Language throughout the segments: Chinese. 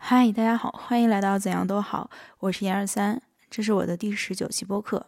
嗨，大家好，欢迎来到怎样都好，我是严二三，这是我的第十九期播客。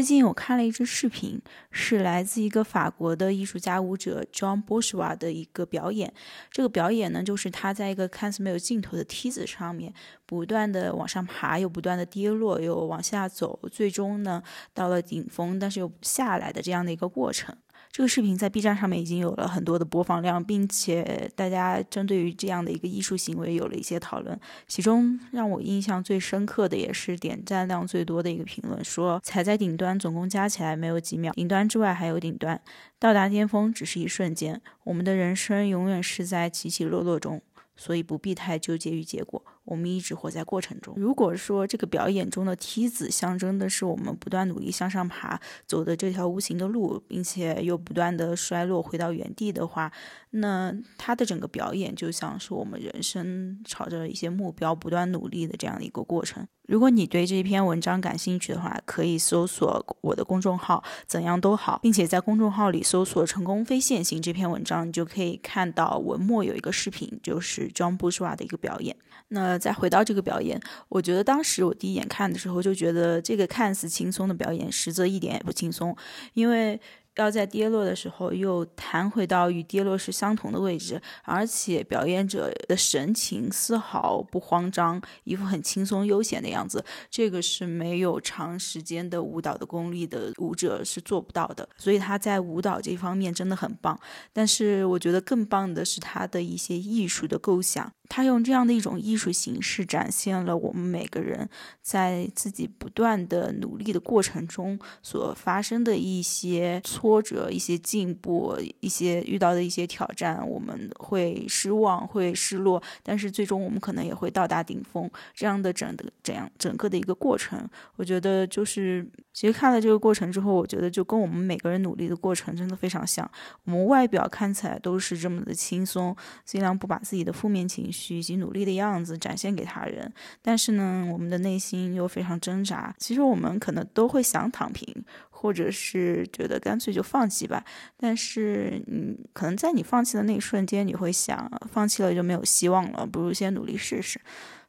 最近我看了一支视频，是来自一个法国的艺术家舞者 John Bourgeois 的一个表演。这个表演呢，就是他在一个看似没有尽头的梯子上面，不断的往上爬，又不断的跌落，又往下走，最终呢到了顶峰，但是又下来的这样的一个过程。这个视频在 B 站上面已经有了很多的播放量，并且大家针对于这样的一个艺术行为有了一些讨论。其中让我印象最深刻的，也是点赞量最多的一个评论，说踩在顶端总共加起来没有几秒，顶端之外还有顶端，到达巅峰只是一瞬间。我们的人生永远是在起起落落中，所以不必太纠结于结果。我们一直活在过程中。如果说这个表演中的梯子象征的是我们不断努力向上爬走的这条无形的路，并且又不断的衰落回到原地的话，那他的整个表演就像是我们人生朝着一些目标不断努力的这样的一个过程。如果你对这篇文章感兴趣的话，可以搜索我的公众号“怎样都好”，并且在公众号里搜索“成功非线性”这篇文章，你就可以看到文末有一个视频，就是 John Bourgeois 的一个表演。那再回到这个表演，我觉得当时我第一眼看的时候就觉得这个看似轻松的表演，实则一点也不轻松，因为。要在跌落的时候又弹回到与跌落时相同的位置，而且表演者的神情丝毫不慌张，一副很轻松悠闲的样子。这个是没有长时间的舞蹈的功力的舞者是做不到的。所以他在舞蹈这方面真的很棒。但是我觉得更棒的是他的一些艺术的构想。他用这样的一种艺术形式，展现了我们每个人在自己不断的努力的过程中所发生的一些挫折、一些进步、一些遇到的一些挑战。我们会失望，会失落，但是最终我们可能也会到达顶峰。这样的整的这样整个的一个过程，我觉得就是，其实看了这个过程之后，我觉得就跟我们每个人努力的过程真的非常像。我们外表看起来都是这么的轻松，尽量不把自己的负面情绪。以及努力的样子展现给他人，但是呢，我们的内心又非常挣扎。其实我们可能都会想躺平，或者是觉得干脆就放弃吧。但是，嗯，可能在你放弃的那一瞬间，你会想，放弃了就没有希望了，不如先努力试试。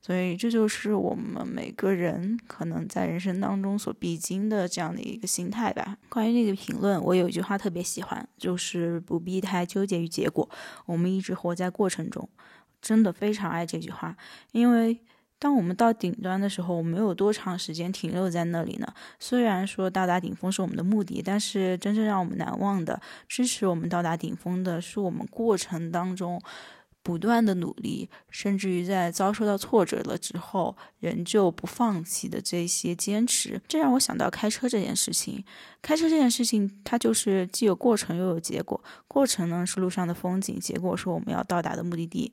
所以，这就是我们每个人可能在人生当中所必经的这样的一个心态吧。关于那个评论，我有一句话特别喜欢，就是不必太纠结于结果，我们一直活在过程中。真的非常爱这句话，因为当我们到顶端的时候，我们有多长时间停留在那里呢？虽然说到达顶峰是我们的目的，但是真正让我们难忘的、支持我们到达顶峰的，是我们过程当中不断的努力，甚至于在遭受到挫折了之后，仍旧不放弃的这些坚持。这让我想到开车这件事情。开车这件事情，它就是既有过程又有结果。过程呢是路上的风景，结果是我们要到达的目的地。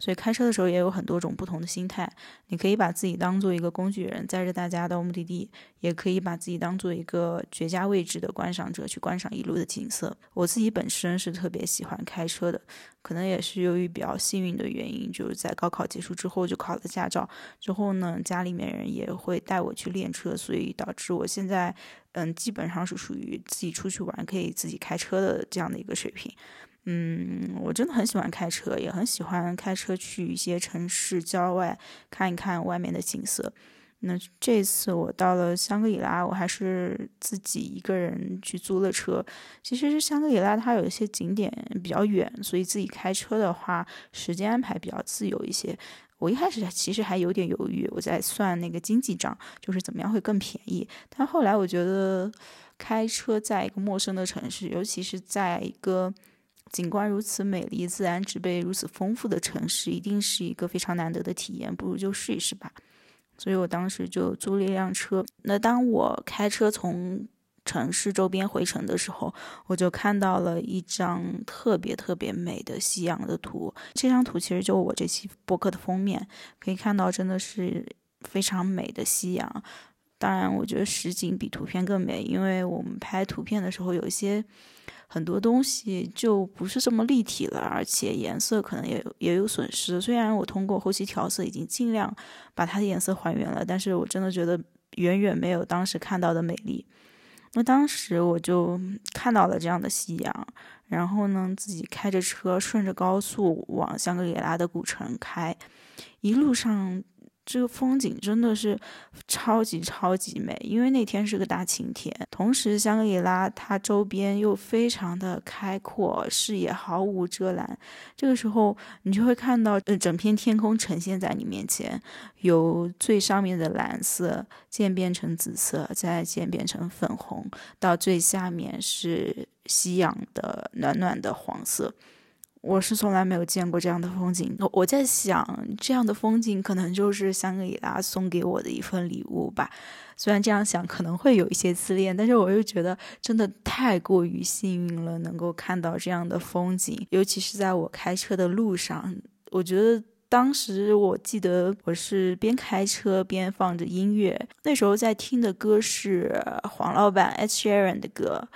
所以开车的时候也有很多种不同的心态，你可以把自己当做一个工具人，载着大家到目的地，也可以把自己当做一个绝佳位置的观赏者去观赏一路的景色。我自己本身是特别喜欢开车的，可能也是由于比较幸运的原因，就是在高考结束之后就考了驾照，之后呢家里面人也会带我去练车，所以导致我现在嗯基本上是属于自己出去玩可以自己开车的这样的一个水平。嗯，我真的很喜欢开车，也很喜欢开车去一些城市郊外看一看外面的景色。那这次我到了香格里拉，我还是自己一个人去租了车。其实香格里拉它有一些景点比较远，所以自己开车的话，时间安排比较自由一些。我一开始其实还有点犹豫，我在算那个经济账，就是怎么样会更便宜。但后来我觉得，开车在一个陌生的城市，尤其是在一个景观如此美丽、自然植被如此丰富的城市，一定是一个非常难得的体验。不如就试一试吧。所以我当时就租了一辆车。那当我开车从城市周边回城的时候，我就看到了一张特别特别美的夕阳的图。这张图其实就我这期播客的封面，可以看到真的是非常美的夕阳。当然，我觉得实景比图片更美，因为我们拍图片的时候有一些很多东西就不是这么立体了，而且颜色可能也也有损失。虽然我通过后期调色已经尽量把它的颜色还原了，但是我真的觉得远远没有当时看到的美丽。那当时我就看到了这样的夕阳，然后呢，自己开着车顺着高速往香格里拉的古城开，一路上。这个风景真的是超级超级美，因为那天是个大晴天，同时香格里拉它周边又非常的开阔，视野毫无遮拦。这个时候你就会看到，呃，整片天空呈现在你面前，由最上面的蓝色渐变成紫色，再渐变成粉红，到最下面是夕阳的暖暖的黄色。我是从来没有见过这样的风景。我我在想，这样的风景可能就是香格里拉送给我的一份礼物吧。虽然这样想可能会有一些自恋，但是我又觉得真的太过于幸运了，能够看到这样的风景。尤其是在我开车的路上，我觉得当时我记得我是边开车边放着音乐，那时候在听的歌是黄老板 Ed Sheeran 的歌。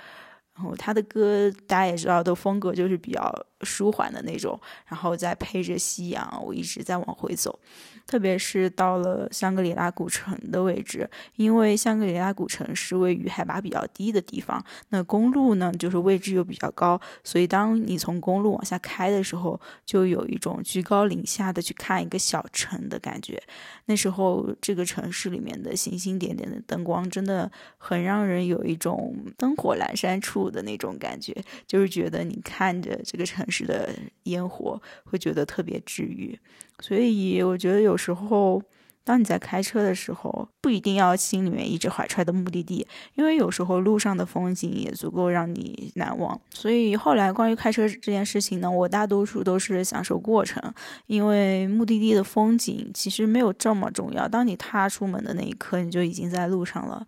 然后他的歌大家也知道，都风格就是比较舒缓的那种，然后再配着夕阳，我一直在往回走。特别是到了香格里拉古城的位置，因为香格里拉古城是位于海拔比较低的地方，那公路呢就是位置又比较高，所以当你从公路往下开的时候，就有一种居高临下的去看一个小城的感觉。那时候这个城市里面的星星点点的灯光，真的很让人有一种灯火阑珊处的那种感觉，就是觉得你看着这个城城市的烟火，会觉得特别治愈。所以我觉得有时候，当你在开车的时候，不一定要心里面一直怀揣的目的地，因为有时候路上的风景也足够让你难忘。所以后来关于开车这件事情呢，我大多数都是享受过程，因为目的地的风景其实没有这么重要。当你踏出门的那一刻，你就已经在路上了。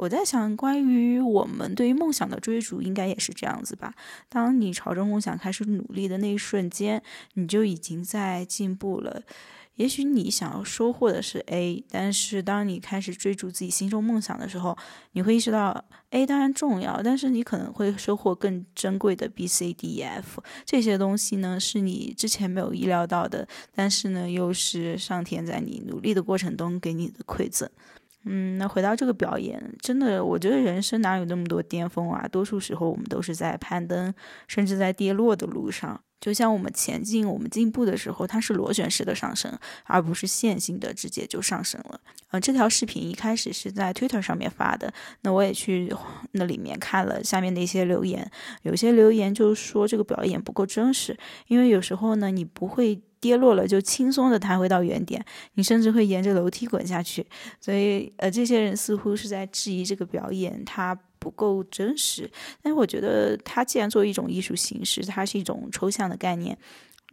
我在想，关于我们对于梦想的追逐，应该也是这样子吧。当你朝着梦想开始努力的那一瞬间，你就已经在进步了。也许你想要收获的是 A，但是当你开始追逐自己心中梦想的时候，你会意识到 A 当然重要，但是你可能会收获更珍贵的 B、C、D、E、F 这些东西呢，是你之前没有意料到的，但是呢，又是上天在你努力的过程中给你的馈赠。嗯，那回到这个表演，真的，我觉得人生哪有那么多巅峰啊？多数时候我们都是在攀登，甚至在跌落的路上。就像我们前进、我们进步的时候，它是螺旋式的上升，而不是线性的直接就上升了。呃，这条视频一开始是在 Twitter 上面发的，那我也去那里面看了下面的一些留言，有些留言就说这个表演不够真实，因为有时候呢，你不会。跌落了就轻松的弹回到原点，你甚至会沿着楼梯滚下去。所以，呃，这些人似乎是在质疑这个表演它不够真实。但是，我觉得它既然作为一种艺术形式，它是一种抽象的概念。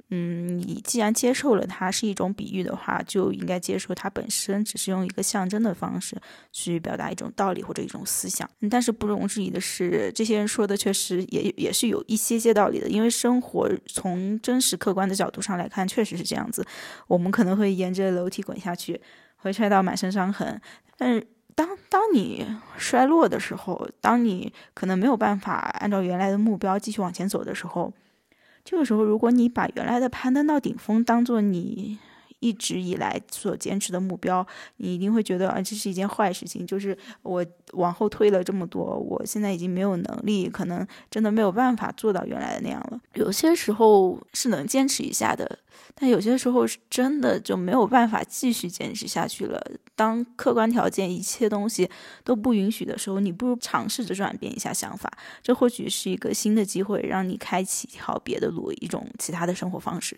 嗯，你既然接受了它是一种比喻的话，就应该接受它本身只是用一个象征的方式去表达一种道理或者一种思想。但是不容置疑的是，这些人说的确实也也是有一些些道理的，因为生活从真实客观的角度上来看，确实是这样子。我们可能会沿着楼梯滚下去，会摔到满身伤痕。但是当当你摔落的时候，当你可能没有办法按照原来的目标继续往前走的时候。这个时候，如果你把原来的攀登到顶峰当做你一直以来所坚持的目标，你一定会觉得啊，这是一件坏事情。就是我往后退了这么多，我现在已经没有能力，可能真的没有办法做到原来的那样了。有些时候是能坚持一下的。但有些时候是真的就没有办法继续坚持下去了。当客观条件一切东西都不允许的时候，你不如尝试着转变一下想法，这或许是一个新的机会，让你开启一条别的路，一种其他的生活方式。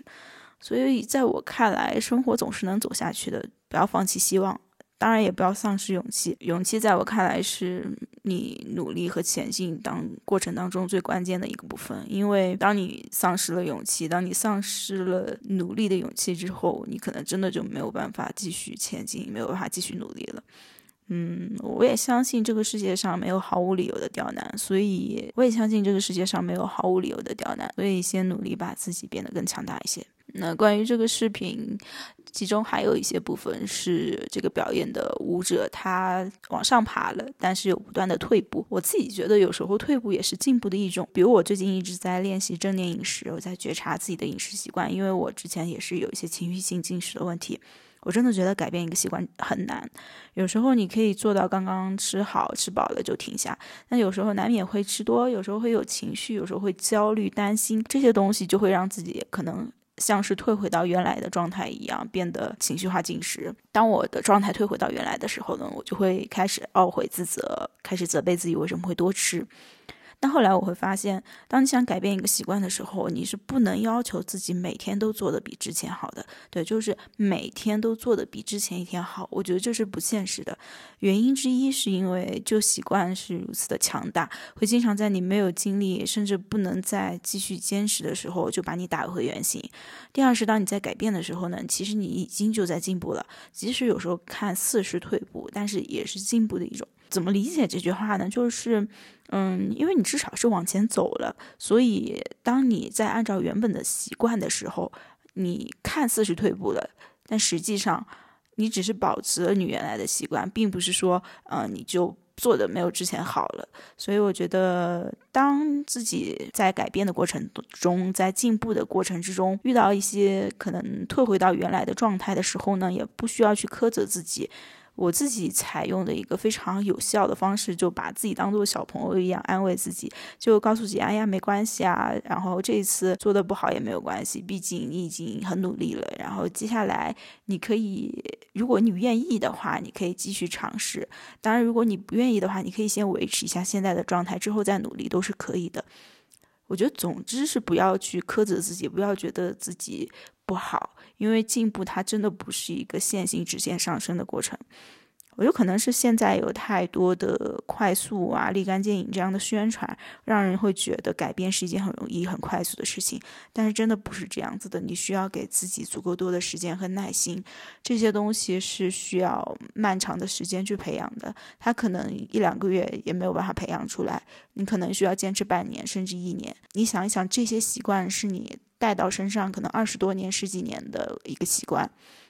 所以，在我看来，生活总是能走下去的，不要放弃希望。当然也不要丧失勇气，勇气在我看来是你努力和前进当过程当中最关键的一个部分。因为当你丧失了勇气，当你丧失了努力的勇气之后，你可能真的就没有办法继续前进，没有办法继续努力了。嗯，我也相信这个世界上没有毫无理由的刁难，所以我也相信这个世界上没有毫无理由的刁难，所以先努力把自己变得更强大一些。那关于这个视频，其中还有一些部分是这个表演的舞者他往上爬了，但是有不断的退步。我自己觉得有时候退步也是进步的一种。比如我最近一直在练习正念饮食，我在觉察自己的饮食习惯，因为我之前也是有一些情绪性进食的问题。我真的觉得改变一个习惯很难，有时候你可以做到刚刚吃好吃饱了就停下，但有时候难免会吃多，有时候会有情绪，有时候会焦虑、担心，这些东西就会让自己可能像是退回到原来的状态一样，变得情绪化进食。当我的状态退回到原来的时候呢，我就会开始懊悔自责，开始责备自己为什么会多吃。但后来我会发现，当你想改变一个习惯的时候，你是不能要求自己每天都做的比之前好的。对，就是每天都做的比之前一天好。我觉得这是不现实的。原因之一是因为旧习惯是如此的强大，会经常在你没有精力，甚至不能再继续坚持的时候，就把你打回原形。第二是当你在改变的时候呢，其实你已经就在进步了，即使有时候看似是退步，但是也是进步的一种。怎么理解这句话呢？就是，嗯，因为你至少是往前走了，所以当你在按照原本的习惯的时候，你看似是退步了，但实际上你只是保持了你原来的习惯，并不是说，嗯，你就做的没有之前好了。所以我觉得，当自己在改变的过程中，在进步的过程之中，遇到一些可能退回到原来的状态的时候呢，也不需要去苛责自己。我自己采用的一个非常有效的方式，就把自己当做小朋友一样安慰自己，就告诉自己：“哎呀，没关系啊，然后这一次做的不好也没有关系，毕竟你已经很努力了。然后接下来你可以，如果你愿意的话，你可以继续尝试。当然，如果你不愿意的话，你可以先维持一下现在的状态，之后再努力都是可以的。我觉得，总之是不要去苛责自己，不要觉得自己不好。”因为进步，它真的不是一个线性直线上升的过程。我有可能是现在有太多的快速啊、立竿见影这样的宣传，让人会觉得改变是一件很容易、很快速的事情。但是真的不是这样子的，你需要给自己足够多的时间和耐心。这些东西是需要漫长的时间去培养的，它可能一两个月也没有办法培养出来，你可能需要坚持半年甚至一年。你想一想，这些习惯是你带到身上可能二十多年、十几年的一个习惯，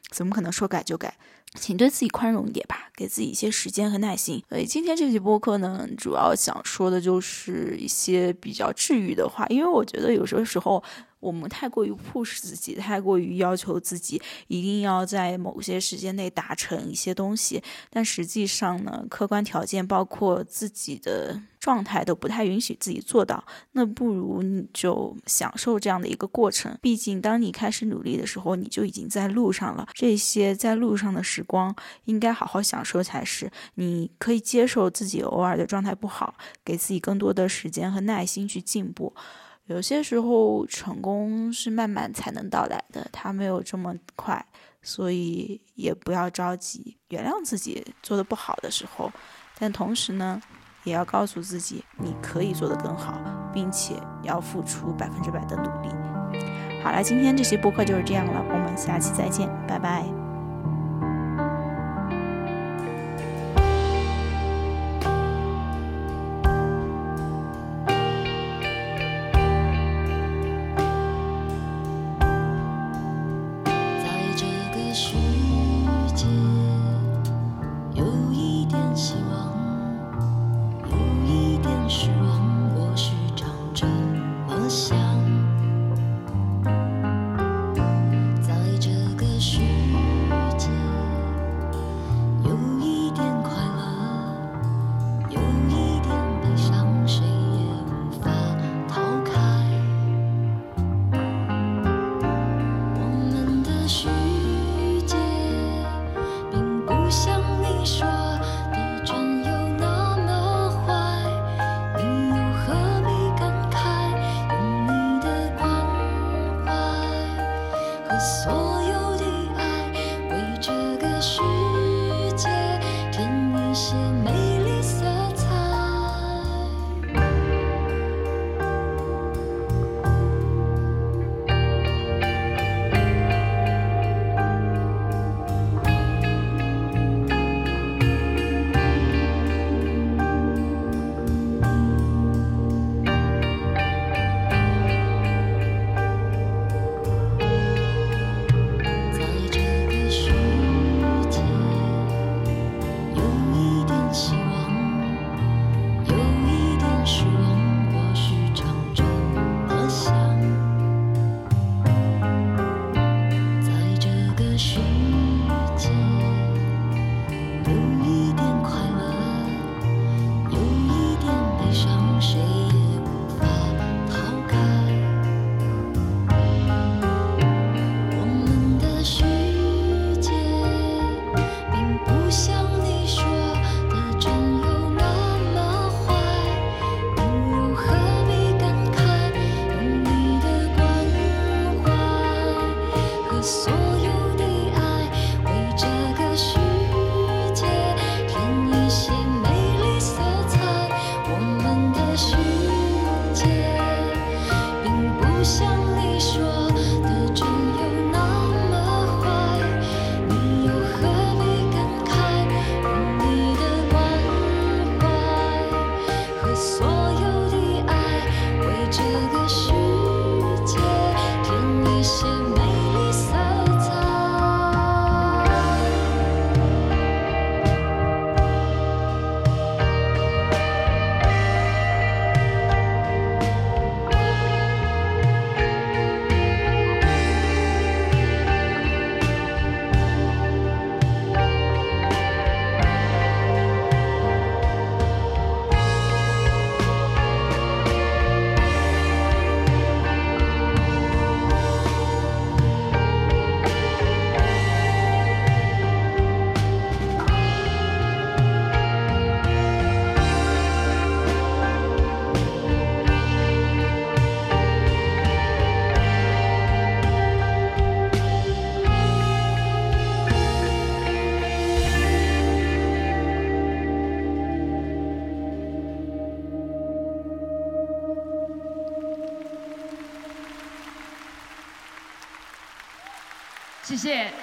怎么可能说改就改？请对自己宽容一点吧，给自己一些时间和耐心。所以今天这期播客呢，主要想说的就是一些比较治愈的话，因为我觉得有些时候。我们太过于 push 自己，太过于要求自己一定要在某些时间内达成一些东西，但实际上呢，客观条件包括自己的状态都不太允许自己做到。那不如你就享受这样的一个过程。毕竟，当你开始努力的时候，你就已经在路上了。这些在路上的时光，应该好好享受才是。你可以接受自己偶尔的状态不好，给自己更多的时间和耐心去进步。有些时候，成功是慢慢才能到来的，它没有这么快，所以也不要着急，原谅自己做的不好的时候，但同时呢，也要告诉自己，你可以做得更好，并且要付出百分之百的努力。好了，今天这期播客就是这样了，我们下期再见，拜拜。谢谢。